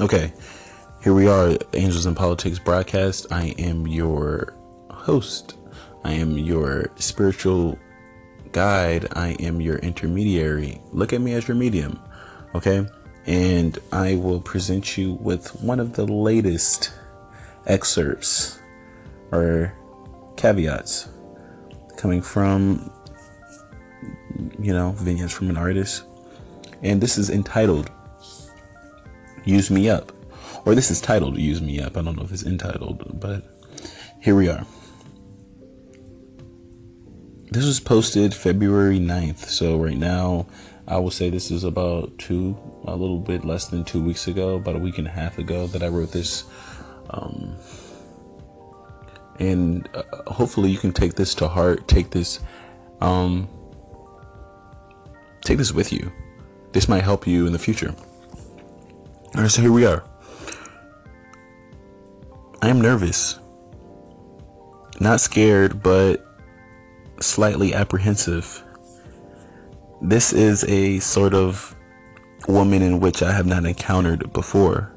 Okay, here we are, Angels in Politics broadcast. I am your host. I am your spiritual guide. I am your intermediary. Look at me as your medium, okay? And I will present you with one of the latest excerpts or caveats coming from you know vignettes from an artist and this is entitled use me up. Or this is titled use me up. I don't know if it's entitled but here we are. This was posted february 9th so right now i will say this is about two a little bit less than two weeks ago about a week and a half ago that i wrote this. Um, and uh, hopefully you can take this to heart. Take this um, take this with you. This might help you in the future all right so here we are. I am nervous. Not scared but slightly apprehensive. This is a sort of woman in which i have not encountered before.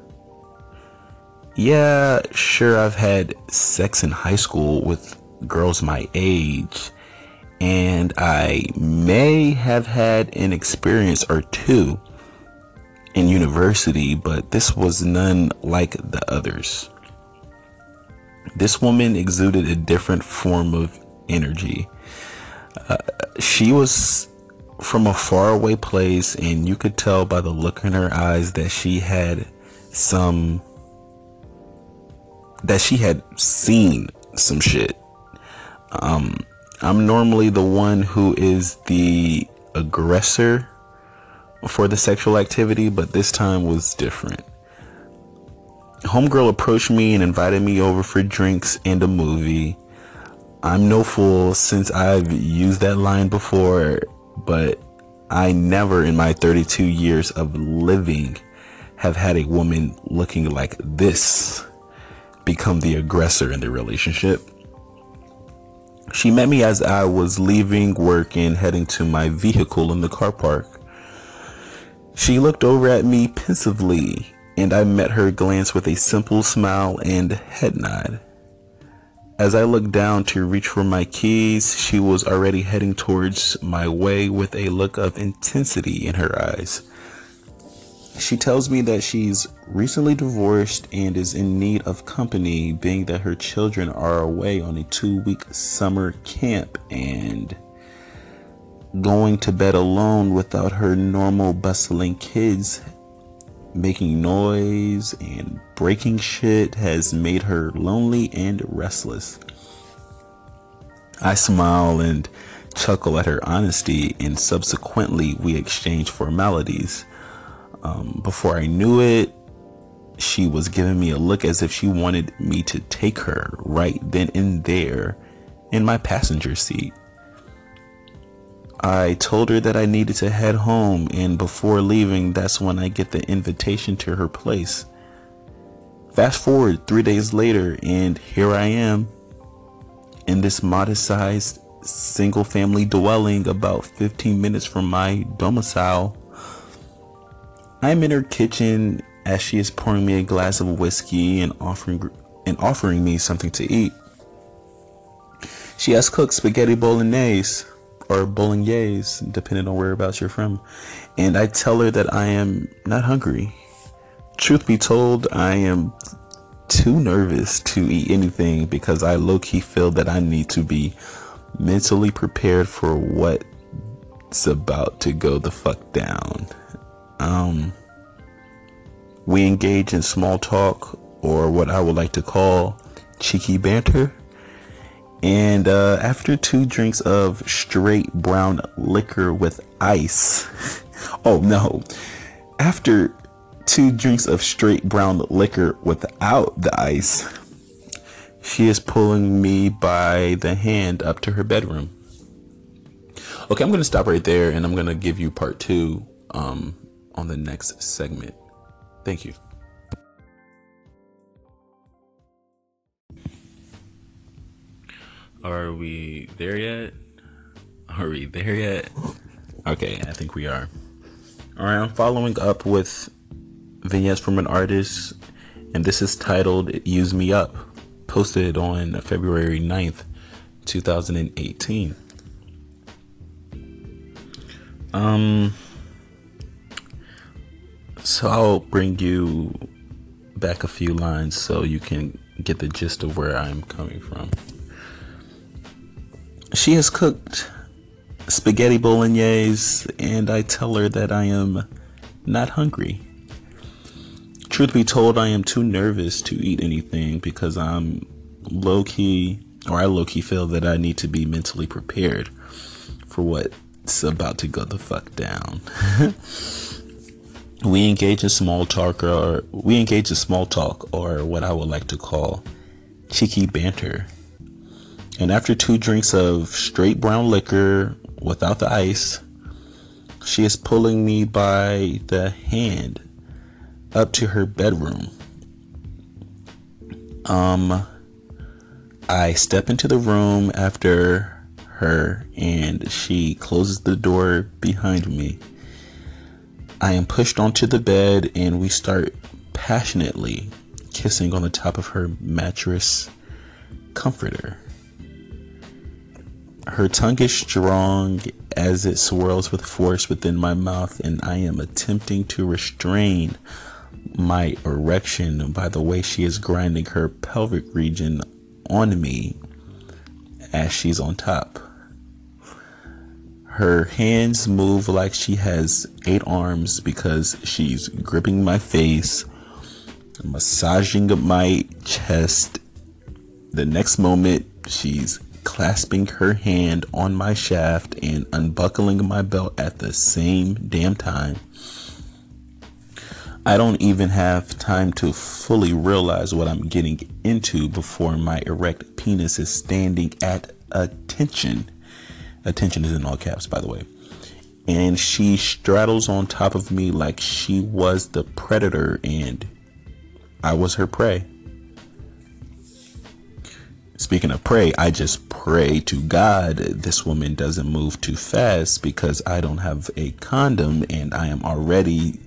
Yeah, sure, I've had sex in high school with girls my age, and I may have had an experience or two in university, but this was none like the others. This woman exuded a different form of energy. Uh, she was from a faraway place, and you could tell by the look in her eyes that she had some that she had seen some shit. Um, I'm normally the one who is the aggressor for the sexual activity, but this time was different. Homegirl approached me and invited me over for drinks and a movie. I'm no fool since I've used that line before, but I never in my 32 years of living have had a woman looking like this become the aggressor in the relationship. She met me as I was leaving work and heading to my vehicle in the car park. She looked over at me pensively, and I met her glance with a simple smile and head nod. As I looked down to reach for my keys, she was already heading towards my way with a look of intensity in her eyes. She tells me that she's recently divorced and is in need of company, being that her children are away on a two week summer camp and going to bed alone without her normal bustling kids making noise and breaking shit has made her lonely and restless. I smile and chuckle at her honesty, and subsequently, we exchange formalities. Um, before I knew it, she was giving me a look as if she wanted me to take her right then and there in my passenger seat. I told her that I needed to head home, and before leaving, that's when I get the invitation to her place. Fast forward three days later, and here I am in this modest sized single family dwelling about 15 minutes from my domicile. I'm in her kitchen as she is pouring me a glass of whiskey and offering and offering me something to eat. She has cooked spaghetti bolognese or bolognese, depending on whereabouts you're from, and I tell her that I am not hungry. Truth be told, I am too nervous to eat anything because I low key feel that I need to be mentally prepared for what's about to go the fuck down. Um, we engage in small talk or what I would like to call cheeky banter. And uh, after two drinks of straight brown liquor with ice, oh no, after two drinks of straight brown liquor without the ice, she is pulling me by the hand up to her bedroom. Okay, I'm going to stop right there and I'm going to give you part two um, on the next segment. Thank you. Are we there yet? Are we there yet? Okay, I think we are. All right, I'm following up with vignettes from an artist, and this is titled Use Me Up, posted on February 9th, 2018. Um, so I'll bring you back a few lines so you can get the gist of where I'm coming from. She has cooked spaghetti bolognese, and I tell her that I am not hungry. Truth be told, I am too nervous to eat anything because I'm low key, or I low key feel that I need to be mentally prepared for what's about to go the fuck down. we engage in small talk, or we engage in small talk, or what I would like to call cheeky banter. And after two drinks of straight brown liquor without the ice, she is pulling me by the hand up to her bedroom. Um, I step into the room after her and she closes the door behind me. I am pushed onto the bed and we start passionately kissing on the top of her mattress comforter. Her tongue is strong as it swirls with force within my mouth, and I am attempting to restrain my erection by the way she is grinding her pelvic region on me as she's on top. Her hands move like she has eight arms because she's gripping my face, massaging my chest. The next moment, she's clasping her hand on my shaft and unbuckling my belt at the same damn time. I don't even have time to fully realize what I'm getting into before my erect penis is standing at attention. Attention is in all caps, by the way. And she straddles on top of me like she was the predator and I was her prey. Speaking of pray, I just pray to God this woman doesn't move too fast because I don't have a condom and I am already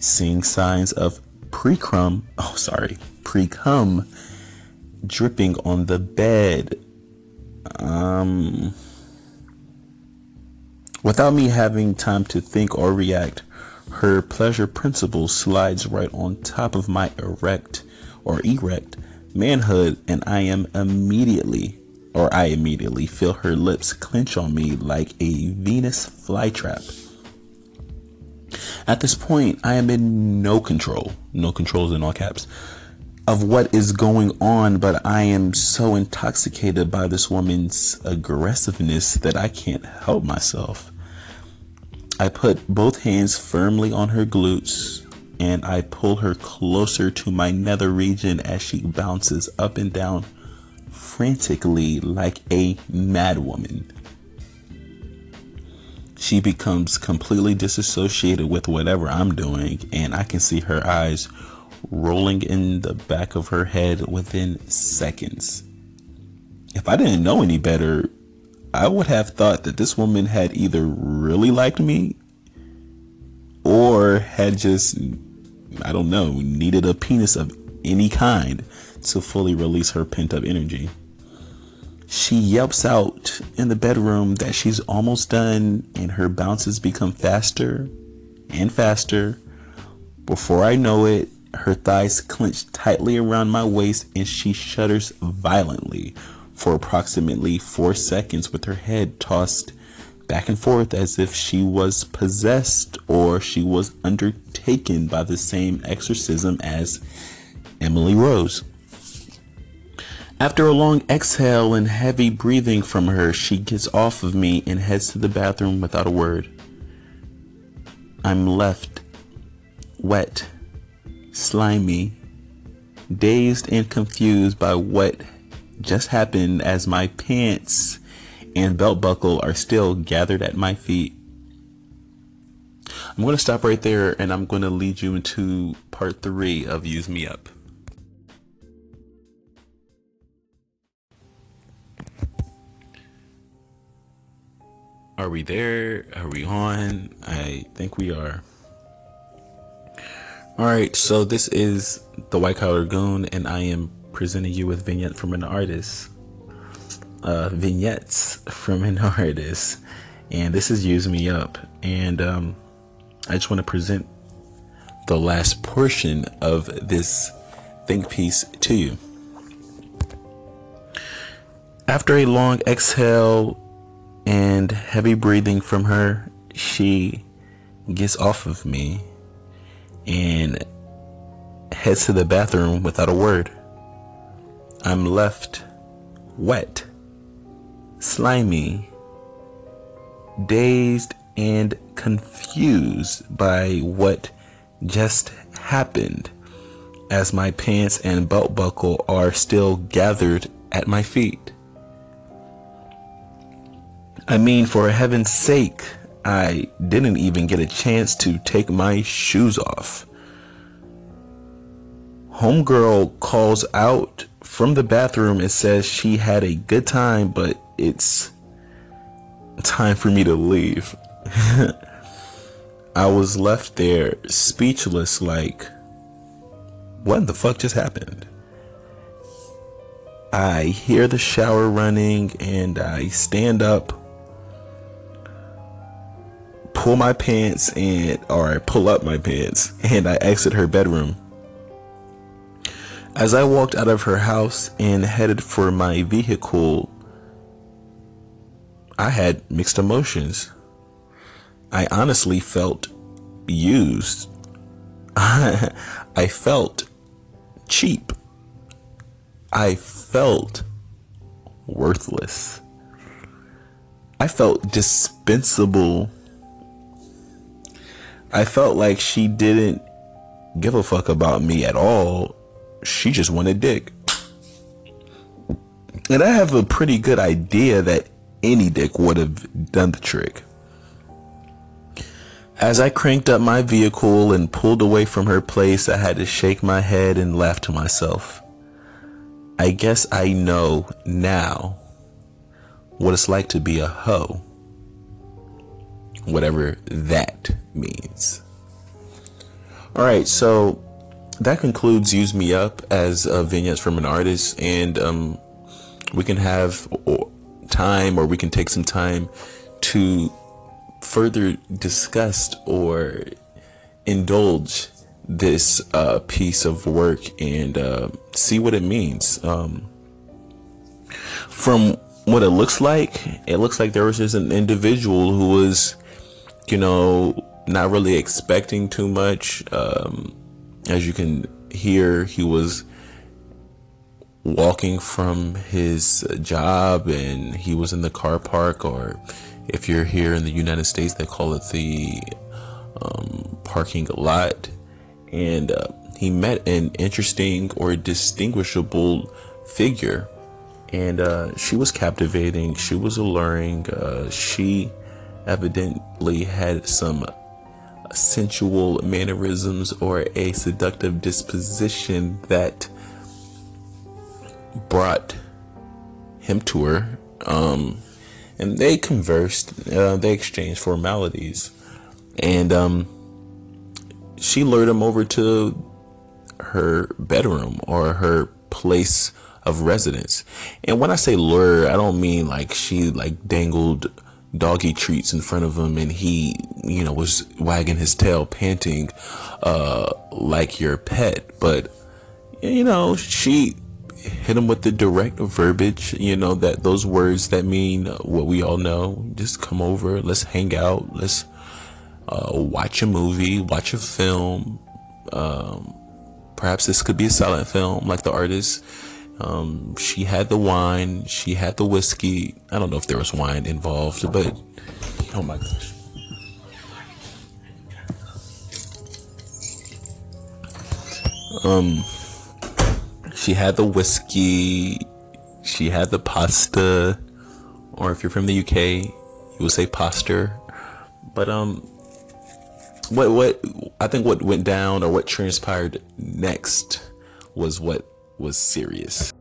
seeing signs of pre crumb. Oh, sorry, pre cum dripping on the bed. Um, without me having time to think or react, her pleasure principle slides right on top of my erect or erect manhood, and I am immediately, or I immediately feel her lips clench on me like a Venus flytrap. At this point, I am in no control, no controls in all caps, of what is going on, but I am so intoxicated by this woman's aggressiveness that I can't help myself. I put both hands firmly on her glutes and I pull her closer to my nether region as she bounces up and down frantically like a madwoman. She becomes completely disassociated with whatever I'm doing, and I can see her eyes rolling in the back of her head within seconds. If I didn't know any better, I would have thought that this woman had either really liked me or had just, I don't know, needed a penis of any kind to fully release her pent up energy. She yelps out in the bedroom that she's almost done, and her bounces become faster and faster. Before I know it, her thighs clench tightly around my waist, and she shudders violently for approximately four seconds with her head tossed back and forth as if she was possessed or she was undertaken by the same exorcism as Emily Rose. After a long exhale and heavy breathing from her, she gets off of me and heads to the bathroom without a word. I'm left wet, slimy, dazed and confused by what just happened as my pants and belt buckle are still gathered at my feet. I'm going to stop right there and I'm going to lead you into part three of Use Me Up. Are we there? Are we on? I think we are. All right, so this is the White Collar Goon, and I am presenting you with vignette from an artist. Uh, vignettes from an artist, and this is Use Me Up. And um, I just want to present the last portion of this think piece to you. After a long exhale and heavy breathing from her, she gets off of me and heads to the bathroom without a word. I'm left wet, slimy, dazed, and confused by what just happened as my pants and belt buckle are still gathered at my feet. I mean, for heaven's sake, I didn't even get a chance to take my shoes off. Homegirl calls out from the bathroom and says she had a good time, but it's time for me to leave. I was left there speechless, like, what the fuck just happened? I hear the shower running and I stand up pull my pants and or I pull up my pants and I exit her bedroom. As I walked out of her house and headed for my vehicle, I had mixed emotions. I honestly felt used. I felt cheap. I felt worthless. I felt dispensable I felt like she didn't give a fuck about me at all. She just wanted dick. And I have a pretty good idea that any dick would have done the trick. As I cranked up my vehicle and pulled away from her place, I had to shake my head and laugh to myself. I guess I know now what it's like to be a hoe whatever that means. All right, so that concludes Use Me Up as a vignette from an artist, and um, we can have time or we can take some time to further discuss or indulge this uh, piece of work and uh, see what it means. Um, from what it looks like, it looks like there was just an individual who was you know, not really expecting too much. Um, as you can hear, he was walking from his job and he was in the car park, or if you're here in the United States, they call it the um, parking lot. And uh, he met an interesting or distinguishable figure. And uh, she was captivating, she was alluring, uh, she evidently had some sensual mannerisms or a seductive disposition that brought him to her. Um, and they conversed, uh, they exchanged formalities. And um, she lured him over to her bedroom or her place of residence. And when I say lure, I don't mean like she like dangled doggy treats in front of him and he, you know, was wagging his tail, panting, uh, like your pet. But, you know, she hit them with the direct verbiage, you know, that those words that mean what we all know. Just come over, let's hang out, let's uh, watch a movie, watch a film. Um, perhaps this could be a silent film, like the artist um, she had the wine, she had the whiskey. I don't know if there was wine involved, but oh my gosh. Um, she had the whiskey, she had the pasta, or if you're from the UK, you would say pasta. But um, what what I think what went down or what transpired next was what was serious.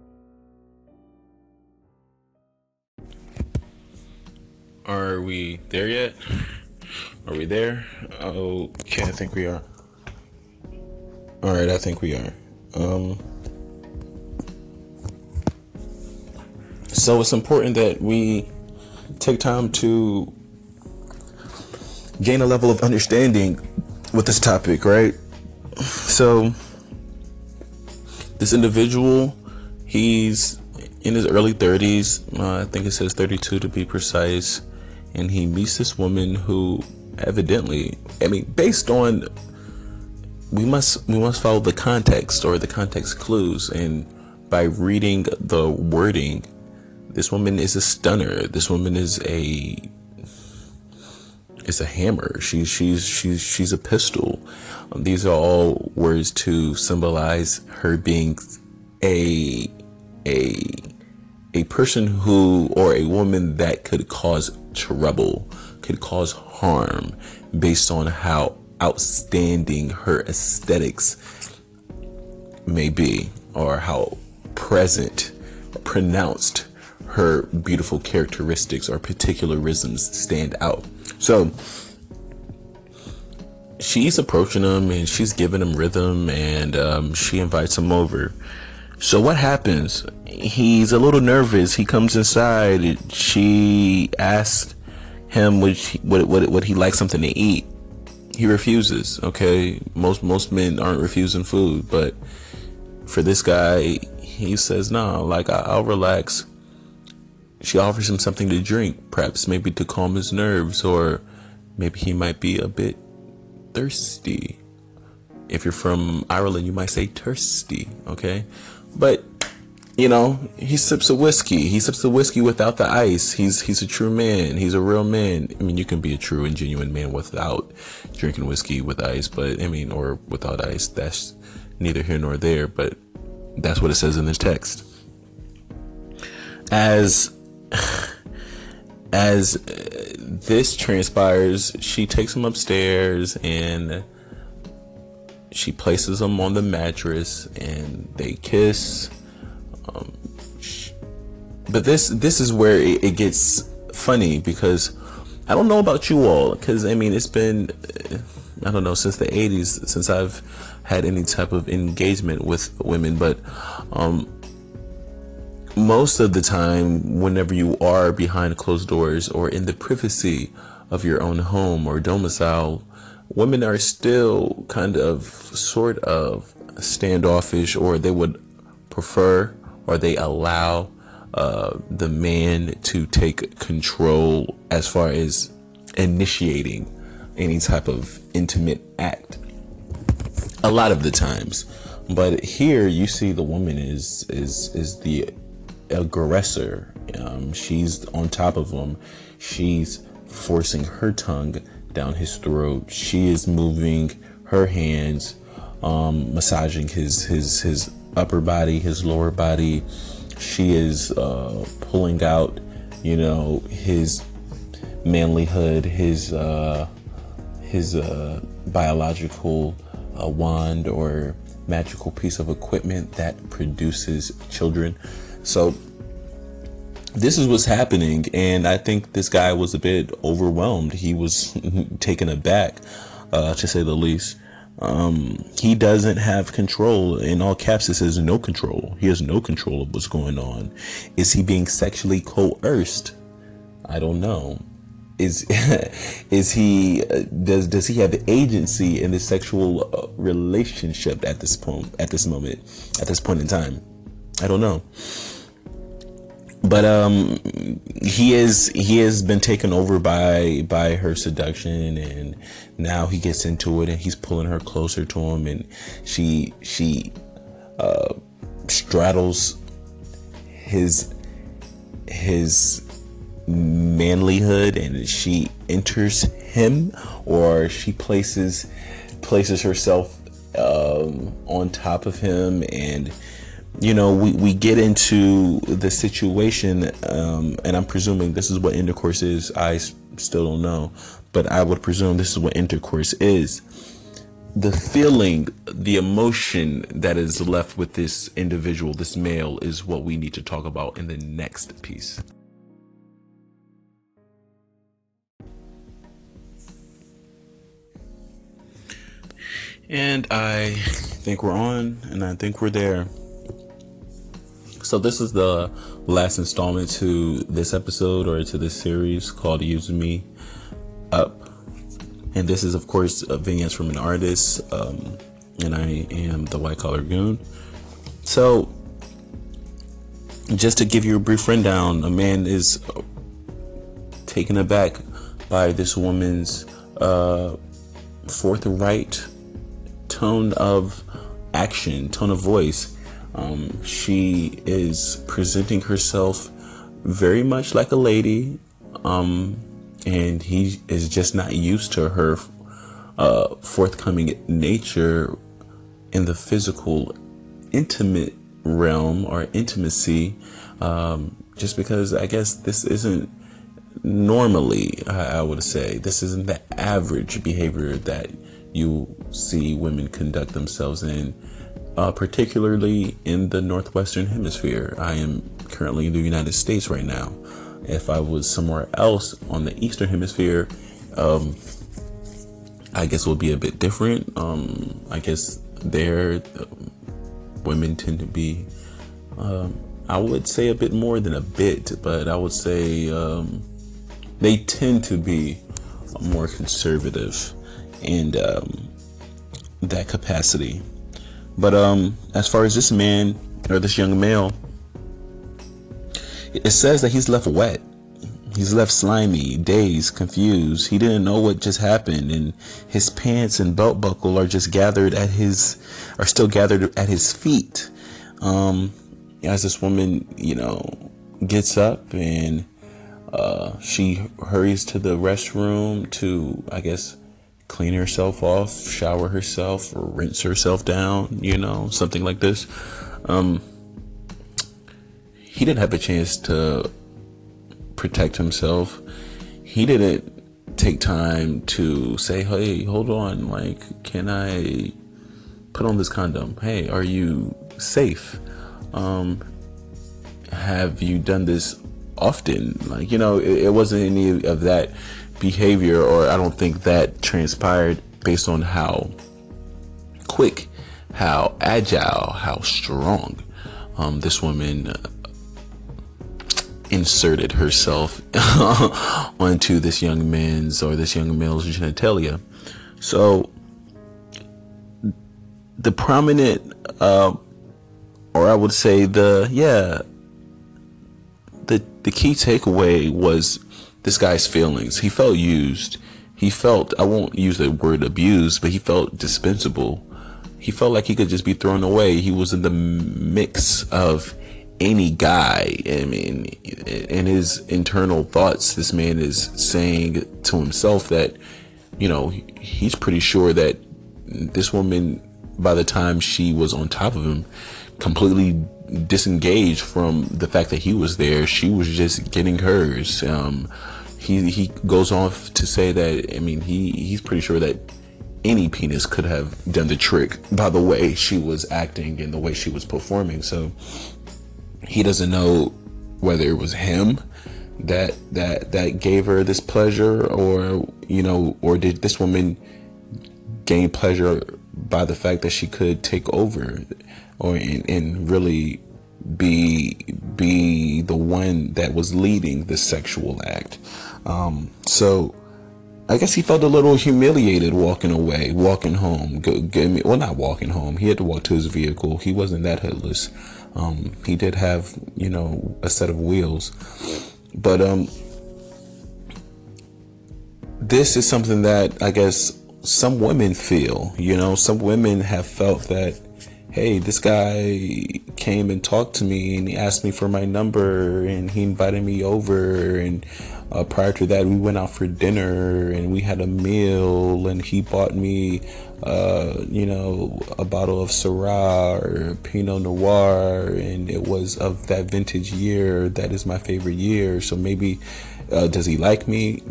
Are we there yet? Are we there? Okay, I think we are. All right, I think we are. Um, so it's important that we take time to gain a level of understanding with this topic, right? So, this individual, he's in his early 30s, uh, I think it says 32 to be precise, and he meets this woman who evidently, I mean, based on we must we must follow the context or the context clues. And by reading the wording this woman is a stunner. This woman is a is a hammer. She's she's she's she's a pistol. Um, these are all words to symbolize her being a a a person who or a woman that could cause trouble could cause harm based on how outstanding her aesthetics may be or how present pronounced her beautiful characteristics or particularisms stand out. So she's approaching him and she's giving him rhythm and um, she invites him over. So what happens? He's a little nervous. He comes inside. She asks him would he, would, would, would he like something to eat he refuses. Okay, most most men aren't refusing food, but for this guy, he says no. Like I, will relax. She offers him something to drink, perhaps maybe to calm his nerves, or maybe he might be a bit thirsty. If you're from Ireland, you might say thirsty. Okay, but you know, he sips a whiskey. He sips the whiskey without the ice. He's he's a true man. He's a real man. I mean, you can be a true and genuine man without drinking whiskey with ice, but I mean, or without ice. That's neither here nor there. But that's what it says in this text. As as this transpires, she takes him upstairs and she places him on the mattress, and they kiss. Um, but this this is where it, it, gets funny because I don't know about you all because I mean it's been I don't know since the 80s since I've had any type of engagement with women, but um, most of the time, whenever you are behind closed doors or in the privacy of your own home or domicile, women are still kind of sort of standoffish or they would prefer or they allow uh, the man to take control as far as initiating any type of intimate act. A lot of the times, but here you see the woman is is is the aggressor. Um, she's on top of him. She's forcing her tongue down his throat. She is moving her hands, um, massaging his his his upper body, his lower body. She is uh, pulling out, you know, his manlyhood, his uh, his uh, biological uh, wand or magical piece of equipment that produces children. So this is what's happening, and I think this guy was a bit overwhelmed. He was taken aback, uh, to say the least. Um, he doesn't have control. In all caps, it says no control. He has no control of what's going on. Is he being sexually coerced? I don't know. Is is he uh, does does he have agency in the sexual uh, relationship at this point at this moment at this point in time? I don't know but um he is he has been taken over by by her seduction and now he gets into it and he's pulling her closer to him and she she uh straddles his his manlyhood and she enters him or she places places herself um on top of him and you know, we, we get into the situation, um, and I'm presuming this is what intercourse is. I still don't know, but I would presume this is what intercourse is. The feeling, the emotion that is left with this individual, this male, is what we need to talk about in the next piece. And I think we're on, and I think we're there. So, this is the last installment to this episode or to this series called Use Me Up. And this is, of course, vignettes from an artist. Um, and I am the White Collar Goon. So, just to give you a brief rundown, a man is taken aback by this woman's uh, forthright tone of action, tone of voice. Um, she is presenting herself very much like a lady, um, and he is just not used to her uh, forthcoming nature in the physical, intimate realm or intimacy. Um, just because I guess this isn't normally, I, I would say, this isn't the average behavior that you see women conduct themselves in, uh, particularly in the Northwestern Hemisphere. I am currently in the United States right now. If I was somewhere else on the Eastern Hemisphere, um, I guess it would be a bit different. Um, I guess there, um, women tend to be, um, I would say a bit more than a bit, but I would say um, they tend to be more conservative in um, that capacity. But um, as far as this man or this young male, it says that he's left wet. He's left slimy, dazed, confused. He didn't know what just happened, and his pants and belt buckle are just gathered at his, are still gathered at his feet. Um, as this woman, you know, gets up and uh, she hurries to the restroom to, I guess, clean herself off, shower herself, rinse herself down, you know, something like this. Um, he didn't have a chance to protect himself. He didn't take time to say, hey, hold on, like, can I put on this condom? Hey, are you safe? Um, have you done this often? Like, you know, it, it wasn't any of that behavior, or I don't think that transpired based on how quick, how agile, how strong um, this woman uh, inserted herself onto this young man's or this young male's genitalia. So, the prominent, uh, or I would say the yeah, the the key takeaway was this guy's feelings. He felt used. He felt, I won't use the word abused, but he felt dispensable. He felt like he could just be thrown away. He was in the mix of any guy. I mean, in his internal thoughts, this man is saying to himself that, you know, he's pretty sure that this woman, by the time she was on top of him, completely disengaged from the fact that he was there. She was just getting hers. Um, he he goes off to say that I mean he he's pretty sure that any penis could have done the trick by the way she was acting and the way she was performing. So he doesn't know whether it was him that that that gave her this pleasure or you know or did this woman gain pleasure by the fact that she could take over or and, and really be be the one that was leading the sexual act. Um, so I guess he felt a little humiliated walking away, walking home. Go, go, well, not walking home. He had to walk to his vehicle. He wasn't that headless. Um, he did have, you know, a set of wheels, but um, this is something that I guess some women feel. You know, some women have felt that hey, this guy came and talked to me and he asked me for my number and he invited me over and uh, prior to that we went out for dinner and we had a meal and he bought me uh, you know a bottle of syrah or pinot noir and it was of that vintage year that is my favorite year. So maybe uh, does he like me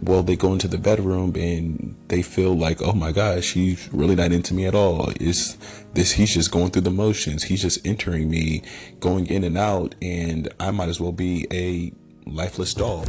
well, they go into the bedroom and they feel like, oh my gosh, he's really not into me at all. Is this? He's just going through the motions. He's just entering me, going in and out, and I might as well be a lifeless doll.